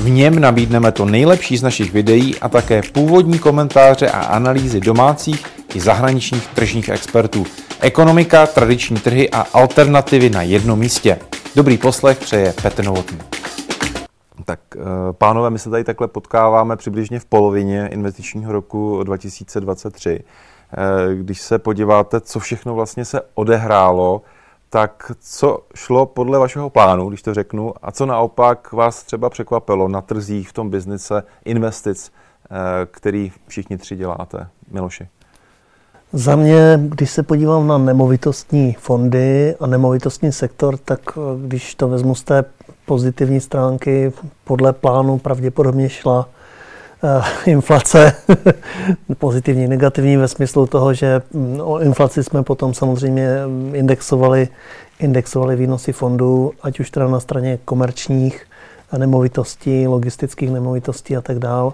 V něm nabídneme to nejlepší z našich videí a také původní komentáře a analýzy domácích i zahraničních tržních expertů. Ekonomika, tradiční trhy a alternativy na jednom místě. Dobrý poslech přeje Petr Novotný. Tak, eh, pánové, my se tady takhle potkáváme přibližně v polovině investičního roku 2023. Eh, když se podíváte, co všechno vlastně se odehrálo, tak co šlo podle vašeho plánu, když to řeknu, a co naopak vás třeba překvapilo na trzích, v tom biznise, investic, eh, který všichni tři děláte? Miloši. Za mě, když se podívám na nemovitostní fondy a nemovitostní sektor, tak eh, když to vezmu z té pozitivní stránky, podle plánu pravděpodobně šla inflace, pozitivní, negativní ve smyslu toho, že mm, o inflaci jsme potom samozřejmě indexovali, indexovali výnosy fondů, ať už teda na straně komerčních nemovitostí, logistických nemovitostí a tak dále.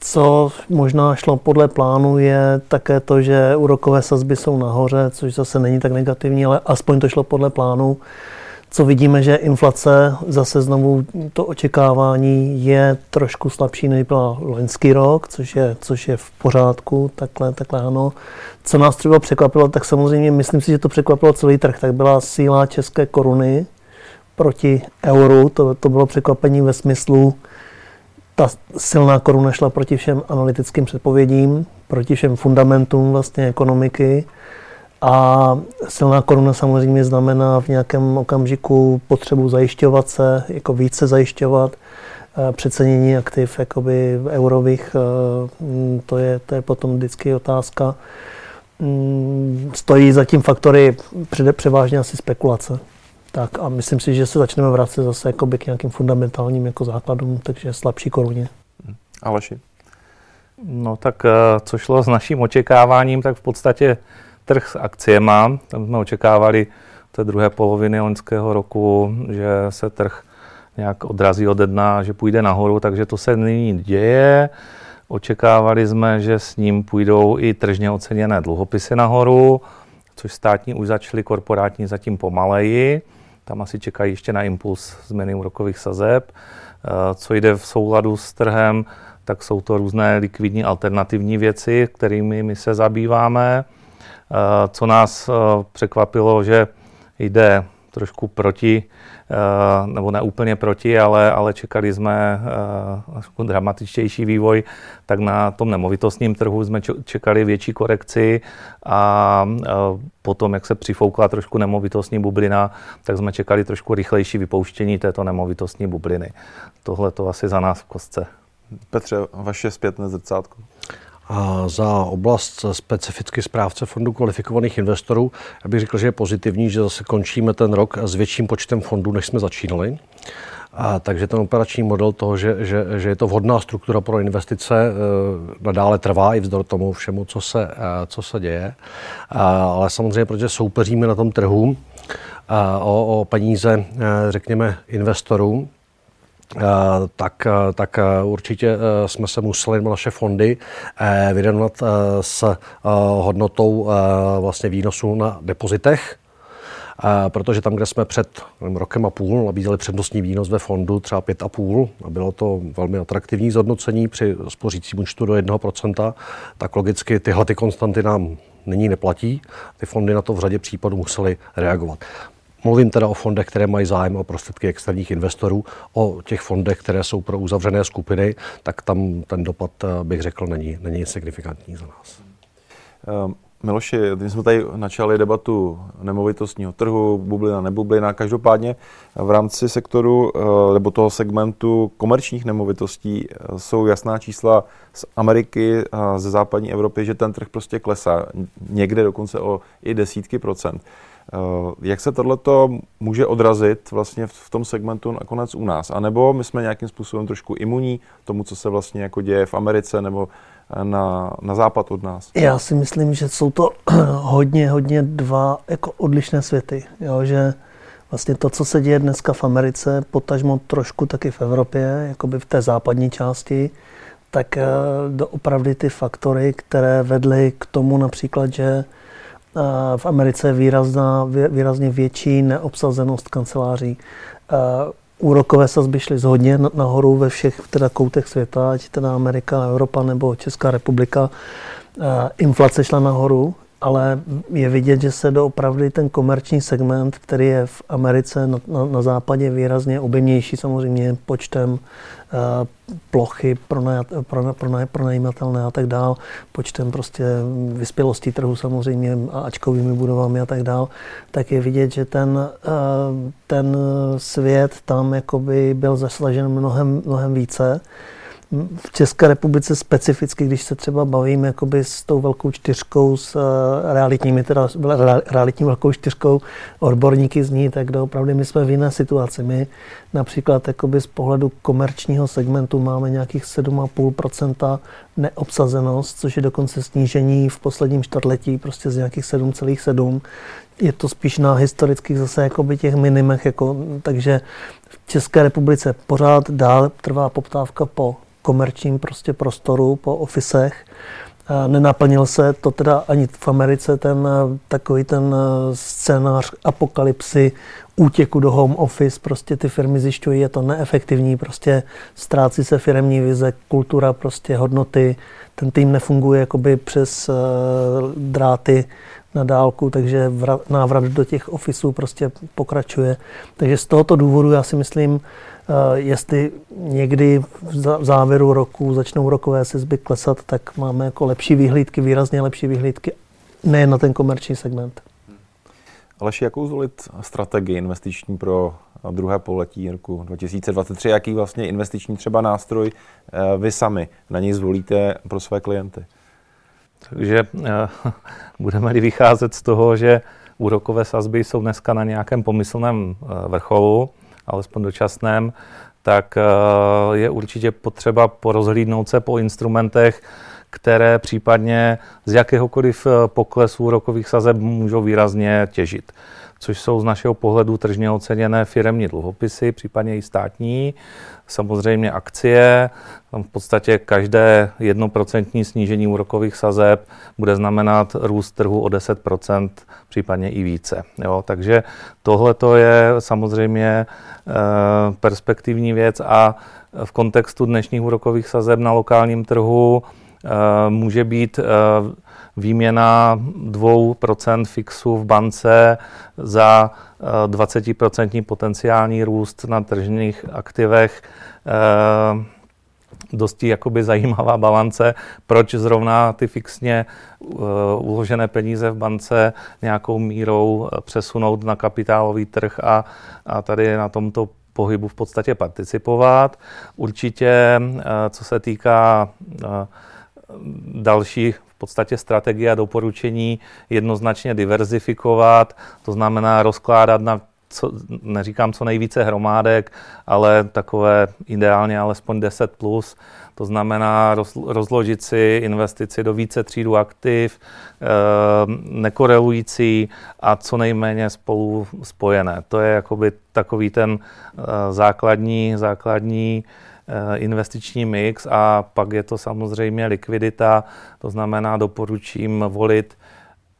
Co možná šlo podle plánu je také to, že úrokové sazby jsou nahoře, což zase není tak negativní, ale aspoň to šlo podle plánu. Co vidíme, že inflace zase znovu to očekávání je trošku slabší, než byla loňský rok, což je, což je v pořádku, takhle, takhle ano. Co nás třeba překvapilo, tak samozřejmě myslím si, že to překvapilo celý trh, tak byla síla české koruny proti euru, to, to bylo překvapení ve smyslu, ta silná koruna šla proti všem analytickým předpovědím, proti všem fundamentům vlastně ekonomiky. A silná koruna samozřejmě znamená v nějakém okamžiku potřebu zajišťovat se, jako více zajišťovat, eh, přecenění aktiv jakoby eurových, eh, to je, to je potom vždycky otázka. Mm, stojí zatím faktory převážně asi spekulace. Tak a myslím si, že se začneme vracet zase jakoby k nějakým fundamentálním jako základům, takže slabší koruně. Aleši? No tak eh, co šlo s naším očekáváním, tak v podstatě trh s akciema, tam jsme očekávali té druhé poloviny loňského roku, že se trh nějak odrazí od dna, že půjde nahoru, takže to se nyní děje. Očekávali jsme, že s ním půjdou i tržně oceněné dluhopisy nahoru, což státní už začaly, korporátní zatím pomaleji. Tam asi čekají ještě na impuls změny úrokových sazeb. Eh, co jde v souladu s trhem, tak jsou to různé likvidní alternativní věci, kterými my se zabýváme. Eh, co nás eh, překvapilo, že jde trošku proti, eh, nebo ne úplně proti, ale, ale čekali jsme dramatičtější vývoj, tak na tom nemovitostním trhu jsme čekali větší korekci a potom, jak se přifoukla trošku nemovitostní bublina, tak jsme čekali trošku rychlejší vypouštění této nemovitostní bubliny. Tohle to asi za nás v kostce. Petře, vaše zpětné zrcátko. Za oblast specificky správce fondu kvalifikovaných investorů, já bych řekl, že je pozitivní, že zase končíme ten rok s větším počtem fondů, než jsme začínali. A, takže ten operační model toho, že, že, že je to vhodná struktura pro investice, e, nadále trvá i vzdor tomu všemu, co se, e, co se děje. A, ale samozřejmě, protože soupeříme na tom trhu a, o, o peníze, e, řekněme, investorům, Eh, tak, eh, tak eh, určitě jsme se museli naše fondy vyrovnat s hodnotou vlastně výnosu na depozitech, protože tam, kde jsme před rokem a půl nabízeli přednostní výnos ve fondu třeba 5,5 a bylo to velmi atraktivní zhodnocení při spořícím účtu do 1%, tak logicky tyhle ty konstanty nám nyní neplatí. Ty fondy na to v řadě případů museli reagovat. Mluvím teda o fondech, které mají zájem o prostředky externích investorů, o těch fondech, které jsou pro uzavřené skupiny, tak tam ten dopad, eh, bych řekl, není, není signifikantní za nás. Um, Miloši, my jsme tady načali debatu nemovitostního trhu, bublina, nebublina. Každopádně v rámci sektoru eh, nebo toho segmentu komerčních nemovitostí eh, jsou jasná čísla z Ameriky a ze západní Evropy, že ten trh prostě klesá. Někde dokonce o i desítky procent. Eh, jak se tohleto může odrazit vlastně v tom segmentu nakonec u nás? A nebo my jsme nějakým způsobem trošku imunní tomu, co se vlastně jako děje v Americe nebo na, na západ od nás? Já si myslím, že jsou to hodně, hodně dva jako odlišné světy. Jo, že vlastně to, co se děje dneska v Americe, potažmo trošku taky v Evropě, jakoby v té západní části, tak eh, opravdu ty faktory, které vedly k tomu například, že eh, v Americe je výrazná, výrazně větší neobsazenost kanceláří. Úrokové sazby šly zhodně nahoru ve všech teda koutech světa, ať teda Amerika, Evropa nebo Česká republika. Inflace šla nahoru, ale je vidět, že se doopravdy ten komerční segment, který je v Americe na, na, na západě výrazně objemnější samozřejmě počtem uh, plochy pro, pro, pronajímatelné a tak dál, počtem prostě vyspělostí trhu samozřejmě a ačkovými budovami a tak dál, tak je vidět, že ten, uh, ten svět tam jakoby byl zaslažen mnohem, mnohem více v České republice specificky, když se třeba bavím jakoby s tou velkou čtyřkou, s eh, realitními, teda realitní velkou čtyřkou, odborníky z ní, tak opravdu my jsme v jiné situaci. My například jakoby z pohledu komerčního segmentu máme nějakých 7,5% neobsazenost, což je dokonce snížení v posledním čtvrtletí prostě z nějakých 7,7. Je to spíš na historických zase jakoby těch minimech, jako, takže v České republice pořád dál trvá poptávka po komerčním prostě prostoru, po ofisech. Nenaplnil se to teda ani v Americe, ten takový ten scénář apokalypsy, útěku do home office, prostě ty firmy zjišťují, je to neefektivní, prostě ztrácí se firmní vize, kultura, prostě hodnoty, ten tým nefunguje jakoby přes dráty na dálku, takže návrat do těch ofisů prostě pokračuje. Takže z tohoto důvodu já si myslím, jestli někdy v závěru roku začnou rokové sezby klesat, tak máme jako lepší vyhlídky, výrazně lepší vyhlídky, nejen na ten komerční segment. Aleši, jakou zvolit strategii investiční pro druhé pololetí roku 2023? Jaký vlastně investiční třeba nástroj eh, vy sami na něj zvolíte pro své klienty? Takže eh, budeme-li vycházet z toho, že úrokové sazby jsou dneska na nějakém pomyslném vrcholu, alespoň dočasném, tak eh, je určitě potřeba porozhlídnout se po instrumentech, které případně z jakéhokoliv eh, poklesu úrokových sazeb můžou výrazně těžit což jsou z našeho pohledu tržně oceněné firemní dluhopisy, případně i státní, samozřejmě akcie. Tam v podstatě každé jednoprocentní snížení úrokových sazeb bude znamenat růst trhu o 10%, případně i více. Jo, takže tohle je samozřejmě e, perspektivní věc a v kontextu dnešních úrokových sazeb na lokálním trhu e, může být e, výměna 2% fixu v bance za 20% eh, potenciální růst na tržních aktivech eh, dosti jakoby zajímavá balance, proč zrovna ty fixně uh, uložené peníze v bance nějakou mírou přesunout na kapitálový trh a, a tady na tomto pohybu v podstatě participovat. Určitě, co se týká dalších podstatě strategie a doporučení jednoznačně diverzifikovat, to znamená rozkládat na co, neříkám co nejvíce hromádek, ale takové ideálně alespoň 10 plus. To znamená roz, rozložit si investici do více třídů aktiv, e, nekorelující a co nejméně spolu spojené. To je jakoby takový ten e, základní, základní Eh, investiční mix a pak je to samozřejmě likvidita, to znamená doporučím volit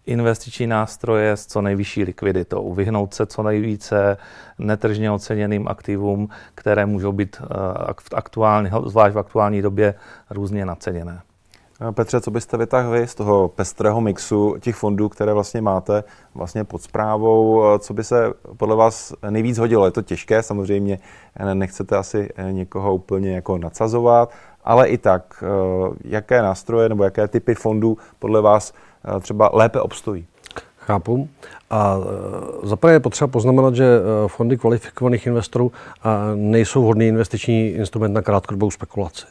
investiční nástroje s co nejvyšší likviditou, vyhnout se co nejvíce netržně oceněným aktivům, které můžou být eh, aktuálně, zvlášť v aktuální době různě naceněné. Petře, co byste vytáhl vy z toho pestrého mixu těch fondů, které vlastně máte vlastně pod zprávou, co by se podle vás nejvíc hodilo? Je to těžké, samozřejmě nechcete asi někoho úplně jako nadsazovat, ale i tak, jaké nástroje nebo jaké typy fondů podle vás třeba lépe obstojí? Chápu. A zaprvé je potřeba poznamenat, že fondy kvalifikovaných investorů nejsou vhodný investiční instrument na krátkodobou spekulaci.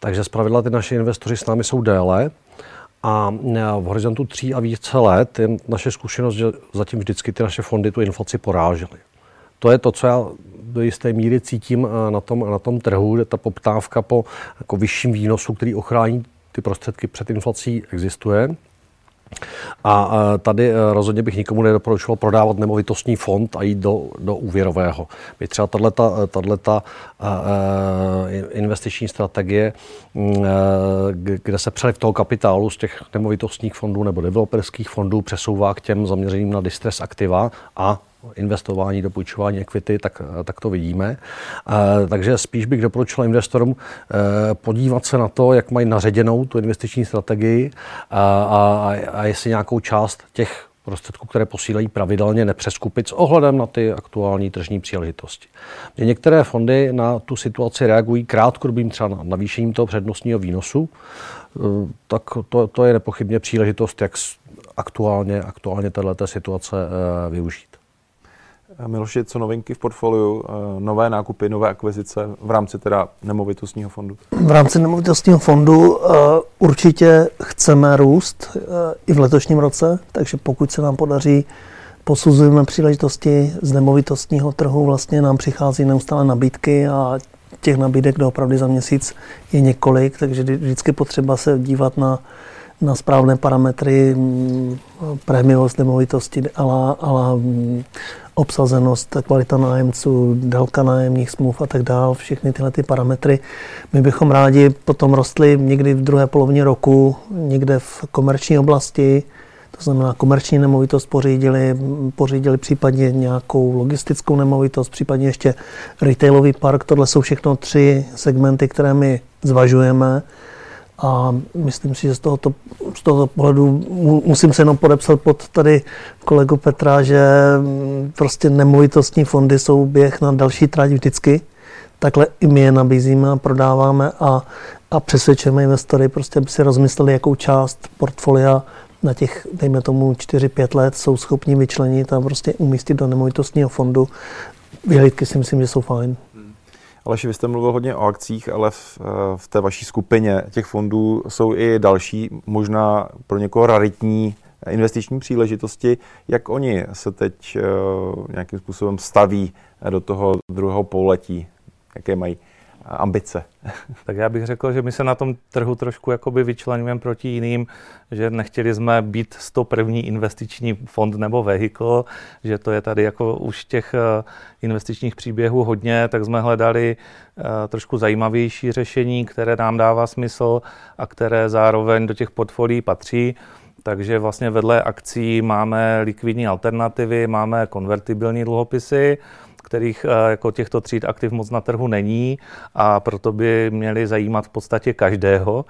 Takže zpravidla ty naši investoři s námi jsou déle a v horizontu tří a více let je naše zkušenost, že zatím vždycky ty naše fondy tu inflaci porážely. To je to, co já do jisté míry cítím na tom, na tom trhu, kde ta poptávka po jako vyšším výnosu, který ochrání ty prostředky před inflací, existuje. A tady e, rozhodně bych nikomu nedoporučoval prodávat nemovitostní fond a jít do, do úvěrového. My třeba tato investiční strategie, kde se přeliv toho kapitálu z těch nemovitostních fondů nebo developerských fondů přesouvá k těm zaměřeným na distress aktiva a investování do půjčování equity, tak, tak to vidíme. Takže spíš bych doporučil investorům eh, podívat se na to, jak mají naředěnou tu investiční strategii a, a, a jestli nějakou část těch prostředků, které posílají pravidelně, nepřeskupit s ohledem na ty aktuální tržní příležitosti. Mě některé fondy na tu situaci reagují krátkodobým třeba navýšením toho přednostního výnosu, eh, tak to, to je nepochybně příležitost, jak aktuálně, aktuálně této situace eh, využít. Miloši, co novinky v portfoliu, eh, nové nákupy, nové akvizice v rámci teda nemovitostního fondu? V rámci nemovitostního fondu uh, určitě chceme růst i v letošním roce, takže pokud se nám podaří posuzujeme příležitosti z nemovitostního trhu, vlastně nám přichází neustále nabídky a těch nabídek doopravdy za měsíc je několik, takže vždycky potřeba se dívat na na správné parametry, mm, prémiovost nemovitosti, ale, obsazenost, kvalita nájemců, délka nájemních smluv a tak dále, všechny tyhle ty parametry. My bychom rádi potom rostli někdy v druhé polovině roku, někde v komerční oblasti, to znamená komerční nemovitost pořídili, pořídili případně nějakou logistickou nemovitost, případně ještě retailový park. Tohle jsou všechno tři segmenty, které my zvažujeme. A myslím si, že z tohoto, z tohoto pohledu musím se jenom podepsat pod tady kolegu Petra, že mm, prostě nemovitostní fondy jsou běh na další trať vždycky. Takhle i my je nabízíme a prodáváme a, a přesvědčujeme investory, prostě aby si rozmysleli, jakou část portfolia na těch, dejme tomu, 4-5 let jsou schopni vyčlenit a prostě umístit do nemovitostního fondu. Vyhlídky si myslím, že jsou fajn. Aleši, vy jste mluvil hodně o akcích, ale v, v té vaší skupině těch fondů jsou i další, možná pro někoho raritní investiční příležitosti. Jak oni se teď uh, nějakým způsobem staví do toho druhého pololetí? Jaké mají ambice. Tak já bych řekl, že my se na tom trhu trošku jakoby vyčlenujeme proti jiným, že nechtěli jsme být 101. investiční fond nebo vehikl, že to je tady jako už těch eh, investičních příběhů hodně, tak jsme hledali eh, trošku zajímavější řešení, které nám dává smysl a které zároveň do těch portfolií patří. Takže vlastně vedle akcí máme likvidní alternativy, máme konvertibilní dluhopisy, kterých eh, jako těchto tříd aktiv moc na trhu není a proto by měly zajímat v podstatě každého.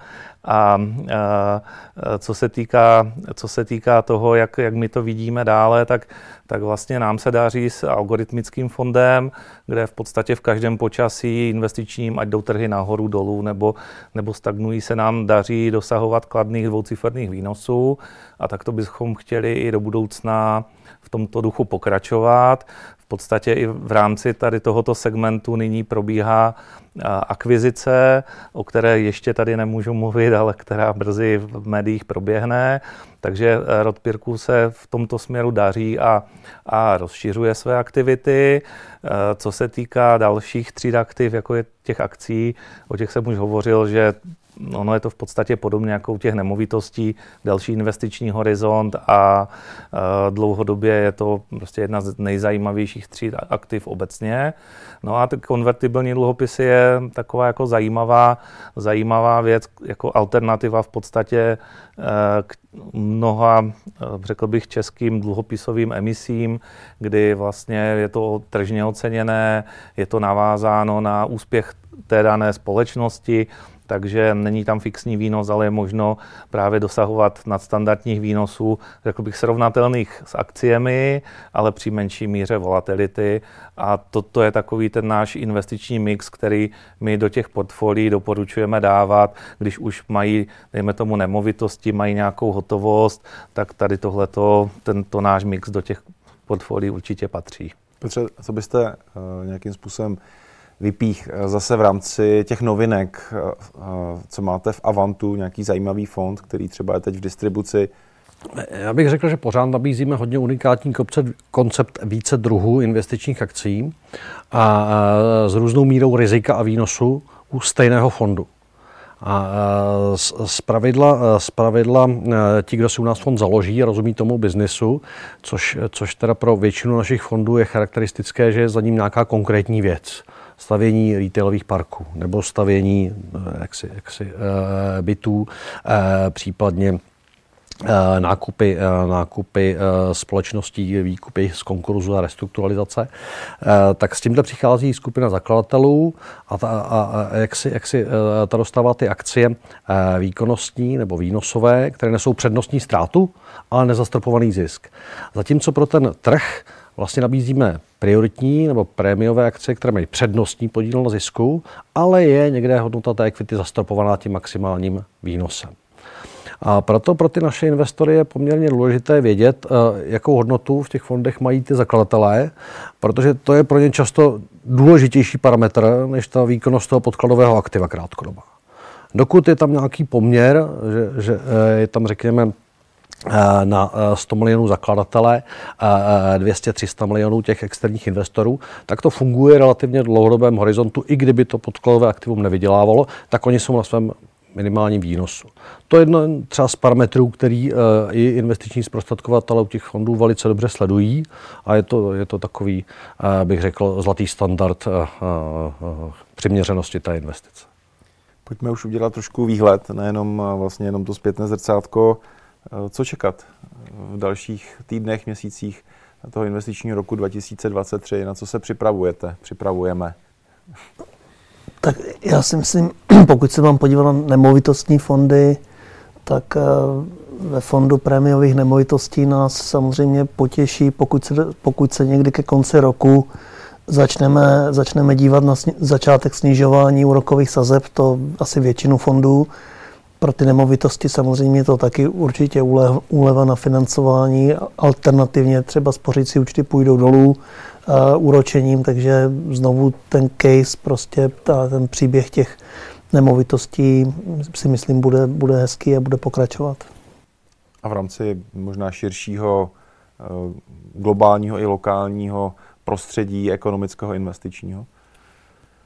A, eh, co, se týká, co se týká toho, jak, jak my to vidíme dále, tak, tak vlastně nám se daří s algoritmickým fondem, kde v podstatě v každém počasí investičním, ať jdou trhy nahoru, dolů nebo, nebo stagnují, se nám daří dosahovat kladných dvouciferných výnosů. A tak to bychom chtěli i do budoucna v tomto duchu pokračovat. Podstatě i v rámci tady tohoto segmentu nyní probíhá akvizice, o které ještě tady nemůžu mluvit, ale která brzy v médiích proběhne. Takže e, Rodpirku se v tomto směru daří a, a rozšiřuje své aktivity. E, co se týká dalších tříd aktiv, jako je těch akcí, o těch jsem už hovořil, že ono je to v podstatě podobně jako u těch nemovitostí, další investiční horizont a dlouhodobě je to prostě jedna z nejzajímavějších tříd aktiv obecně. No a ty konvertibilní dluhopisy je taková jako zajímavá, zajímavá věc, jako alternativa v podstatě e, k mnoha, e, řekl bych, českým dluhopisovým emisím, kdy vlastně je to tržně oceněné, je to navázáno na úspěch té dané společnosti, takže není tam fixní výnos, ale je možno právě dosahovat nadstandardních výnosů, řekl bych srovnatelných s akciemi, ale při menší míře volatility. A toto je takový ten náš investiční mix, který my do těch portfolií doporučujeme dávat, když už mají, dejme tomu, nemovitosti, mají nějakou hotovost, tak tady tohleto, tento náš mix do těch portfolií určitě patří. Petře, co byste uh, nějakým způsobem vypích eh, zase v rámci těch novinek, eh, co máte v Avantu, nějaký zajímavý fond, který třeba je teď v distribuci, já bych řekl, že pořád nabízíme hodně unikátní koncept více druhů investičních akcí a s různou mírou rizika a výnosu u stejného fondu. A z pravidla, z pravidla ti, kdo si u nás fond založí, rozumí tomu biznisu, což, což teda pro většinu našich fondů je charakteristické, že je za ním nějaká konkrétní věc stavění retailových parků nebo stavění jaksi, jaksi, bytů, případně Eh, nákupy, eh, nákupy eh, společností, výkupy z konkurzu a restrukturalizace, tak s tímhle přichází skupina zakladatelů a, ta, a, a jak, si, jak si ta dostává ty akcie výkonnostní nebo výnosové, které nesou přednostní ztrátu, ale nezastropovaný zisk. Zatímco pro ten trh vlastně nabízíme prioritní nebo prémiové akcie, které mají přednostní podíl na zisku, ale je někde hodnota té equity zastropovaná tím maximálním výnosem. A proto pro ty naše investory je poměrně důležité vědět, eh, jakou hodnotu v těch fondech mají ty zakladatelé, protože to je pro ně často důležitější parametr než ta výkonnost toho podkladového aktiva krátkodoba. Dokud je tam nějaký poměr, že, že eh, je tam řekněme na 100 milionů zakladatele, 200-300 milionů těch externích investorů, tak to funguje relativně dlouhodobém horizontu, i kdyby to podkladové aktivum nevydělávalo, tak oni jsou na svém minimálním výnosu. To je jedno třeba z parametrů, který i investiční zprostředkovatelé u těch fondů velice dobře sledují a je to, je to takový, bych řekl, zlatý standard přiměřenosti té investice. Pojďme už udělat trošku výhled, nejenom vlastně jenom to zpětné zrcátko. Co čekat v dalších týdnech, měsících toho investičního roku 2023? Na co se připravujete? Připravujeme? Tak já si myslím, pokud se vám podívat na nemovitostní fondy, tak eh, ve fondu prémiových nemovitostí nás samozřejmě potěší, pokud se, pokud se někdy ke konci roku začneme, začneme dívat na sni, začátek snižování úrokových sazeb, to asi většinu fondů. Pro ty nemovitosti samozřejmě to taky určitě úleva na financování, alternativně třeba spořící účty půjdou dolů, uh, úročením, takže znovu ten case, prostě ta, ten příběh těch nemovitostí si myslím bude, bude hezký a bude pokračovat. A v rámci možná širšího uh, globálního i lokálního prostředí ekonomického investičního?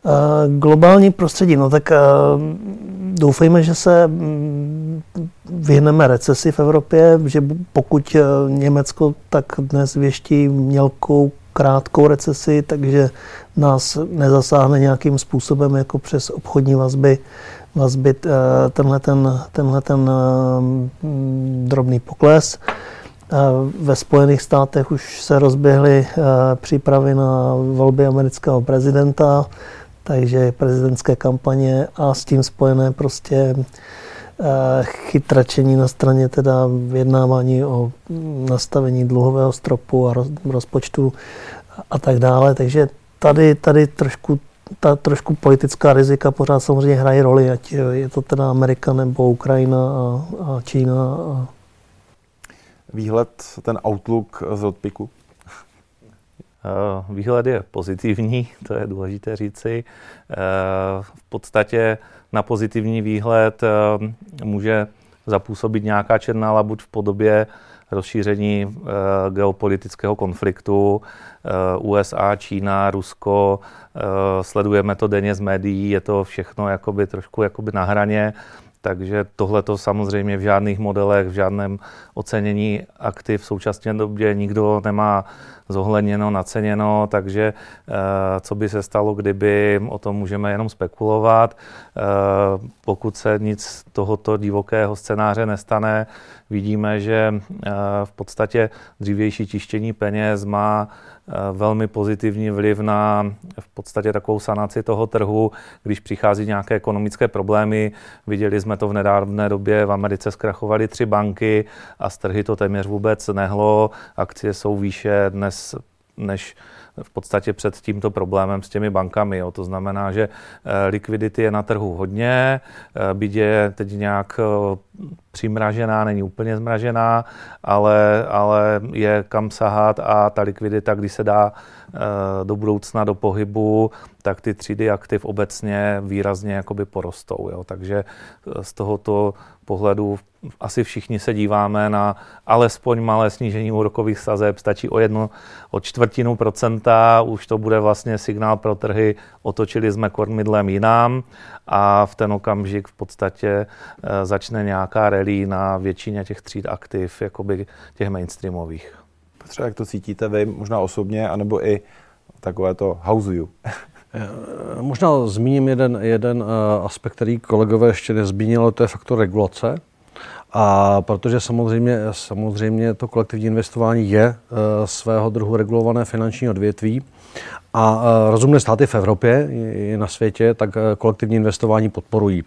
Uh, globální prostředí, no tak uh, doufejme, že se mm, vyhneme recesi v Evropě, že pokud Německo tak dnes věští mělkou krátkou recesi, takže nás nezasáhne nějakým způsobem jako přes obchodní vazby, vazby eh, tenhle ten, tenhle ten eh, drobný pokles. Eh, ve Spojených státech už se rozběhly přípravy na volby amerického prezidenta, takže prezidentské kampaně a s tím spojené prostě chytračení na straně teda vyjednávání o nastavení dluhového stropu a rozpočtu a tak dále. Takže tady, tady trošku ta trošku politická rizika pořád samozřejmě hrají roli, ať je to teda Amerika nebo Ukrajina a, a Čína. A... Výhled, ten outlook z odpiku? Eh, výhled je pozitivní, to je důležité říci. Eh, v podstatě na pozitivní výhled eh, může zapůsobit nějaká černá labuť v podobě rozšíření geopolitického konfliktu USA, Čína, Rusko. Sledujeme to denně z médií, je to všechno jakoby trošku jakoby na hraně. Takže tohle to samozřejmě v žádných modelech, v žádném ocenění aktiv v současné době nikdo nemá zohledněno, naceněno, takže eh, co by se stalo, kdyby, o tom můžeme jenom spekulovat. Eh, pokud se nic tohoto divokého scénáře nestane, vidíme, že eh, v podstatě dřívější čištění peněz má velmi pozitivní vliv na v podstatě takovou sanaci toho trhu, když přichází nějaké ekonomické problémy. Viděli jsme to v nedávné době, v Americe zkrachovaly tři banky a z trhy to téměř vůbec nehlo. Akcie jsou výše dnes než v podstatě před tímto problémem s těmi bankami. Jo. To znamená, že eh, likvidity je na trhu hodně, eh, byť je teď nějak eh, přimražená, není úplně zmražená, ale, ale je kam sahat a ta likvidita, když se dá do budoucna do pohybu, tak ty třídy aktiv obecně výrazně jakoby porostou. Jo. Takže z tohoto pohledu asi všichni se díváme na alespoň malé snížení úrokových sazeb, stačí o jednu, o čtvrtinu procenta, už to bude vlastně signál pro trhy, otočili jsme kormidlem jinám a v ten okamžik v podstatě eh, začne nějaká rally na většině těch tříd aktiv, jakoby těch mainstreamových. Petře, jak to cítíte vy, možná osobně, anebo i takové to house view? Eh, možná zmíním jeden, jeden eh, aspekt, který kolegové ještě nezmínili, to je faktor regulace. A protože samozřejmě, samozřejmě to kolektivní investování je e, svého druhu regulované finanční odvětví a e, rozumné státy v Evropě i na světě tak e, kolektivní investování podporují.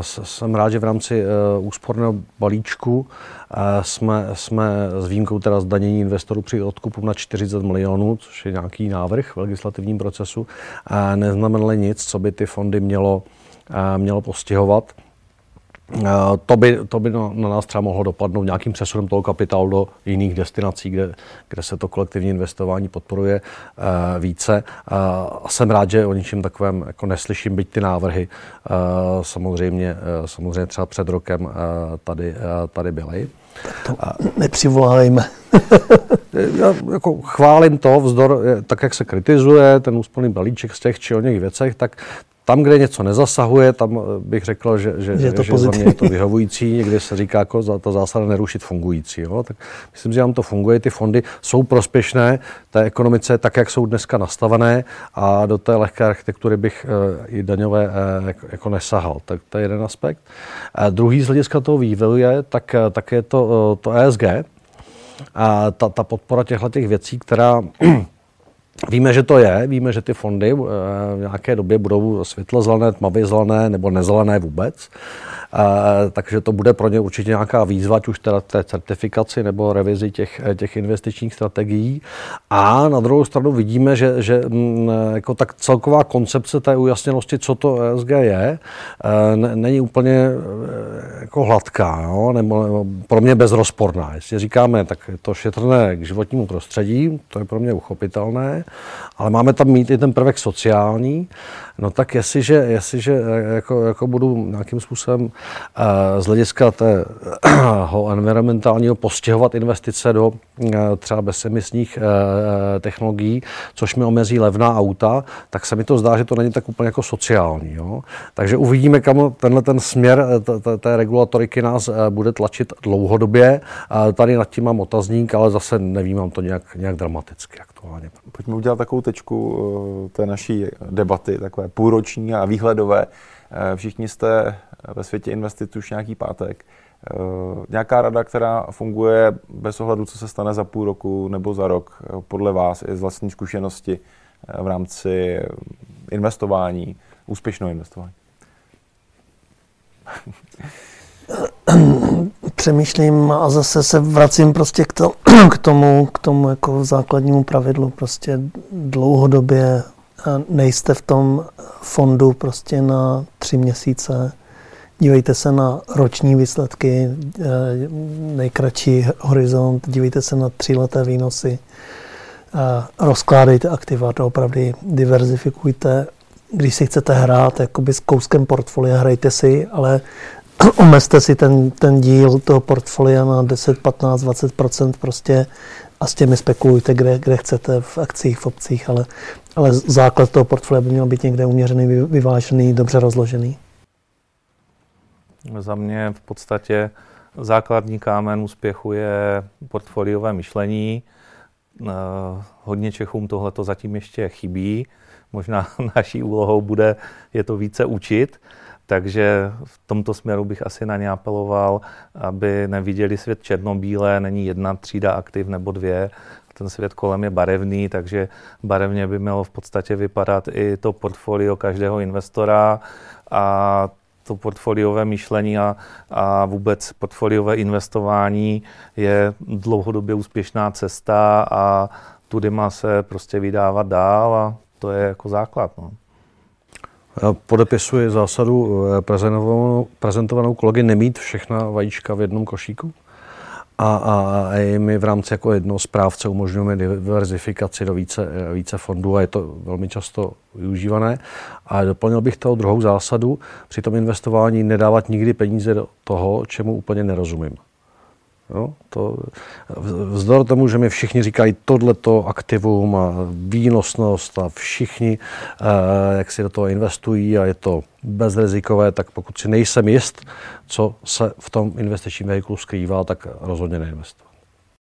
Jsem rád, že v rámci úsporného balíčku jsme, jsme s výjimkou teda zdanění investorů při odkupu na 40 milionů, což je nějaký návrh v legislativním procesu, neznamenali nic, co by ty fondy mělo, mělo postihovat. Eh, to by, to by na, na nás třeba mohlo dopadnout nějakým přesunem toho kapitálu do jiných destinací, kde, kde se to kolektivní investování podporuje uh, více. Uh, jsem rád, že o ničem takovém jako neslyším, byť ty návrhy uh, samozřejmě, uh, samozřejmě třeba před rokem uh, tady, uh, tady byly. Tak to nepřivolávejme. Já jako chválím to, vzdor, tak jak se kritizuje ten úsporný balíček z těch či o něch věcech, tak tam, kde něco nezasahuje, tam eh, bych řekl, že, že, že, to že za mě je to vyhovující. Někdy se říká, jako za ta zásada nerušit fungující. Jo? Tak myslím, že nám to funguje. Ty fondy jsou prospěšné té ekonomice tak, jak jsou dneska nastavené a do té lehké architektury bych uh, i daňové uh, jako, nesahal. Tak to je jeden aspekt. Uh, druhý z hlediska toho vývoje, tak, tak je to, to ESG. A ta, ta podpora těchto těch věcí, která Víme, že to je, víme, že ty fondy v nějaké době budou světlozelené, tmavě zelené nebo nezelené vůbec. Takže to bude pro ně určitě nějaká výzva, už teda té certifikaci nebo revizi těch, těch investičních strategií. A na druhou stranu vidíme, že, že mm, jako tak celková koncepce té ujasněnosti, co to ESG je, není úplně e, jako hladká, no? nebo pro mě bezrozporná. Jestli říkáme, tak je to šetrné k životnímu prostředí, to je pro mě uchopitelné, ale máme tam mít i ten prvek sociální, no tak jestliže, jestliže eh, jako, jako budu nějakým způsobem z hlediska toho environmentálního postihovat investice do uh, třeba bezemisních uh, technologií, což mi omezí levná auta, tak se mi to zdá, že to není tak úplně jako sociální. Jo? Takže uvidíme, kam tenhle ten směr té regulatoriky nás bude tlačit dlouhodobě. Tady nad tím mám otazník, ale zase nevím, mám to nějak, nějak dramaticky aktuálně. Pojďme udělat takovou tečku eh, té naší debaty, takové půlroční a výhledové. Eh, všichni jste ve světě investic už nějaký pátek. Eh, nějaká rada, která funguje bez ohledu, co se stane za půl roku nebo za rok, podle vás i z vlastní zkušenosti v rámci investování, úspěšného investování? přemýšlím a zase se vracím prostě k, to, k tomu, k tomu jako základnímu pravidlu. Prostě dlouhodobě nejste v tom fondu prostě na tři měsíce. Dívejte se na roční výsledky, e, nejkratší horizont, dívejte se na tříleté výnosy, rozkládejte aktiva, opravdu diverzifikujte. Když si chcete hrát jakoby s kouskem portfolia, hrajte si, ale omezte si ten, ten díl toho portfolia na 10, 15, 20 prostě a s těmi spekulujte, kde, kde chcete, v akcích, v obcích, ale, ale základ toho portfolia by měl být někde uměřený, vyvážený, dobře rozložený. Za mě v podstatě základní kámen úspěchu je portfoliové myšlení. Eh, hodně Čechům tohle to zatím ještě chybí. Možná naší úlohou bude je to více učit. Takže v tomto směru bych asi na ně apeloval, aby neviděli svět černobílé, není jedna třída aktiv nebo dvě. ten svět kolem je barevný, takže barevně by mělo v podstatě vypadat i to portfolio každého investora a to portfoliové myšlení a, a vůbec portfoliové investování je dlouhodobě úspěšná cesta a tudy má se prostě vydávat dál a to je jako základ. No. Podepisuji zásadu eh, prezentovanou, prezentovanou kolegy nemít všechna vajíčka v jednom košíku? A, a, a my v rámci jako jednoho správce umožňujeme diverzifikaci do více, více fondů a je to velmi často využívané. A doplnil bych toho druhou zásadu, při tom investování nedávat nikdy peníze do toho, čemu úplně nerozumím. Jo, to, vzdor tomu, že mi všichni říkají tohleto aktivum a výnosnost a všichni, eh, jak si do toho investují a je to bezrizikové, tak pokud si nejsem jist, co se v tom investičním vehikulu skrývá, tak rozhodně neinvestuji.